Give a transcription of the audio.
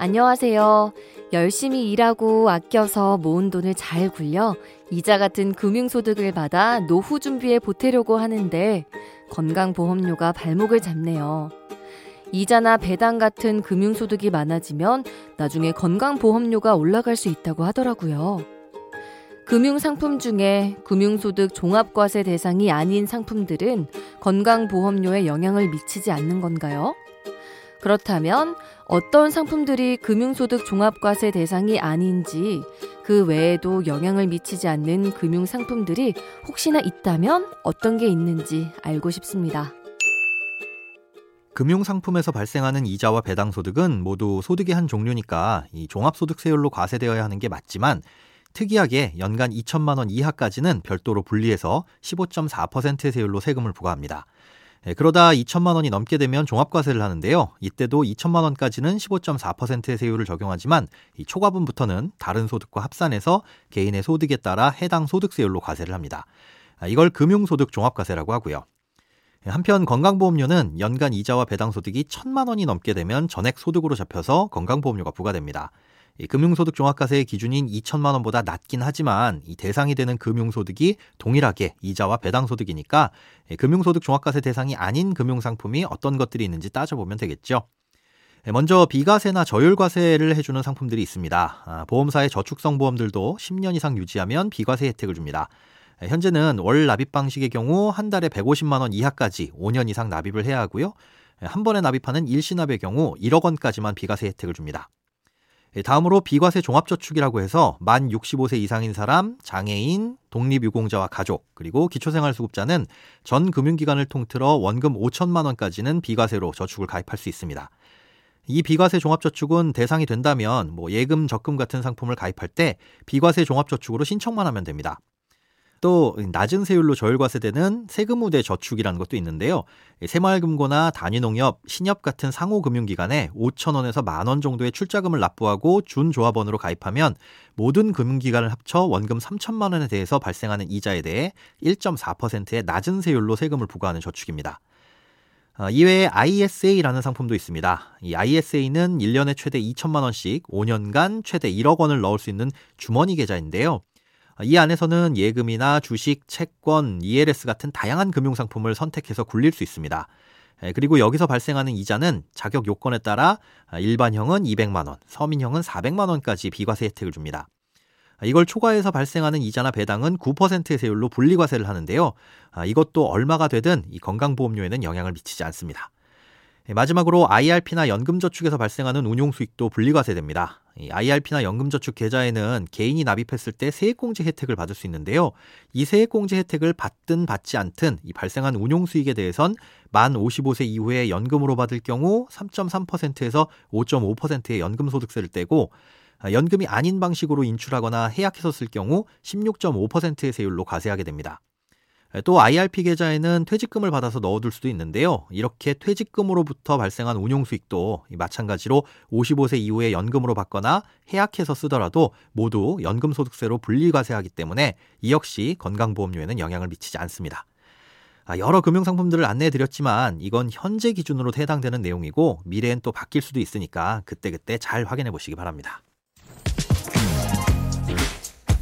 안녕하세요. 열심히 일하고 아껴서 모은 돈을 잘 굴려 이자 같은 금융소득을 받아 노후 준비에 보태려고 하는데 건강보험료가 발목을 잡네요. 이자나 배당 같은 금융소득이 많아지면 나중에 건강보험료가 올라갈 수 있다고 하더라고요. 금융상품 중에 금융소득 종합과세 대상이 아닌 상품들은 건강보험료에 영향을 미치지 않는 건가요? 그렇다면 어떤 상품들이 금융소득 종합과세 대상이 아닌지 그 외에도 영향을 미치지 않는 금융 상품들이 혹시나 있다면 어떤 게 있는지 알고 싶습니다. 금융 상품에서 발생하는 이자와 배당 소득은 모두 소득의 한 종류니까 이 종합소득세율로 과세되어야 하는 게 맞지만 특이하게 연간 2천만 원 이하까지는 별도로 분리해서 15.4%의 세율로 세금을 부과합니다. 예, 그러다 2천만 원이 넘게 되면 종합과세를 하는데요. 이때도 2천만 원까지는 15.4%의 세율을 적용하지만 이 초과분부터는 다른 소득과 합산해서 개인의 소득에 따라 해당 소득세율로 과세를 합니다. 아, 이걸 금융소득 종합과세라고 하고요. 한편 건강보험료는 연간 이자와 배당 소득이 천만 원이 넘게 되면 전액 소득으로 잡혀서 건강보험료가 부과됩니다. 금융소득 종합과세의 기준인 2천만 원보다 낮긴 하지만 이 대상이 되는 금융소득이 동일하게 이자와 배당 소득이니까 금융소득 종합과세 대상이 아닌 금융상품이 어떤 것들이 있는지 따져보면 되겠죠. 먼저 비과세나 저율과세를 해주는 상품들이 있습니다. 아, 보험사의 저축성 보험들도 10년 이상 유지하면 비과세 혜택을 줍니다. 현재는 월 납입 방식의 경우 한 달에 150만 원 이하까지 5년 이상 납입을 해야 하고요. 한 번에 납입하는 일시납의 경우 1억 원까지만 비과세 혜택을 줍니다. 다음으로 비과세 종합저축이라고 해서 만 65세 이상인 사람, 장애인, 독립유공자와 가족, 그리고 기초생활수급자는 전 금융기관을 통틀어 원금 5천만 원까지는 비과세로 저축을 가입할 수 있습니다. 이 비과세 종합저축은 대상이 된다면 뭐 예금, 적금 같은 상품을 가입할 때 비과세 종합저축으로 신청만 하면 됩니다. 또 낮은 세율로 저율과세되는 세금 우대 저축이라는 것도 있는데요. 새마을금고나 단위농협, 신협 같은 상호금융기관에 5천 원에서 만 원 정도의 출자금을 납부하고 준조합원으로 가입하면 모든 금융기관을 합쳐 원금 3천만 원에 대해서 발생하는 이자에 대해 1.4%의 낮은 세율로 세금을 부과하는 저축입니다. 어, 이외에 ISA라는 상품도 있습니다. 이 ISA는 1년에 최대 2천만 원씩 5년간 최대 1억 원을 넣을 수 있는 주머니 계좌인데요. 이 안에서는 예금이나 주식, 채권, ELS 같은 다양한 금융 상품을 선택해서 굴릴 수 있습니다. 그리고 여기서 발생하는 이자는 자격 요건에 따라 일반형은 200만 원, 서민형은 400만 원까지 비과세 혜택을 줍니다. 이걸 초과해서 발생하는 이자나 배당은 9%의 세율로 분리과세를 하는데요. 이것도 얼마가 되든 이 건강보험료에는 영향을 미치지 않습니다. 마지막으로 IRP나 연금저축에서 발생하는 운용 수익도 분리과세됩니다. IRP나 연금저축 계좌에는 개인이 납입했을 때 세액공제 혜택을 받을 수 있는데요. 이 세액공제 혜택을 받든 받지 않든 이 발생한 운용 수익에 대해선 만 55세 이후에 연금으로 받을 경우 3.3%에서 5.5%의 연금소득세를 떼고 연금이 아닌 방식으로 인출하거나 해약해서 쓸 경우 16.5%의 세율로 과세하게 됩니다. 또 IRP 계좌에는 퇴직금을 받아서 넣어둘 수도 있는데요. 이렇게 퇴직금으로부터 발생한 운용 수익도 마찬가지로 55세 이후에 연금으로 받거나 해약해서 쓰더라도 모두 연금소득세로 분리과세하기 때문에 이 역시 건강보험료에는 영향을 미치지 않습니다. 아, 여러 금융상품들을 안내해 드렸지만 이건 현재 기준으로 해당되는 내용이고 미래엔 또 바뀔 수도 있으니까 그때그때 잘 확인해 보시기 바랍니다.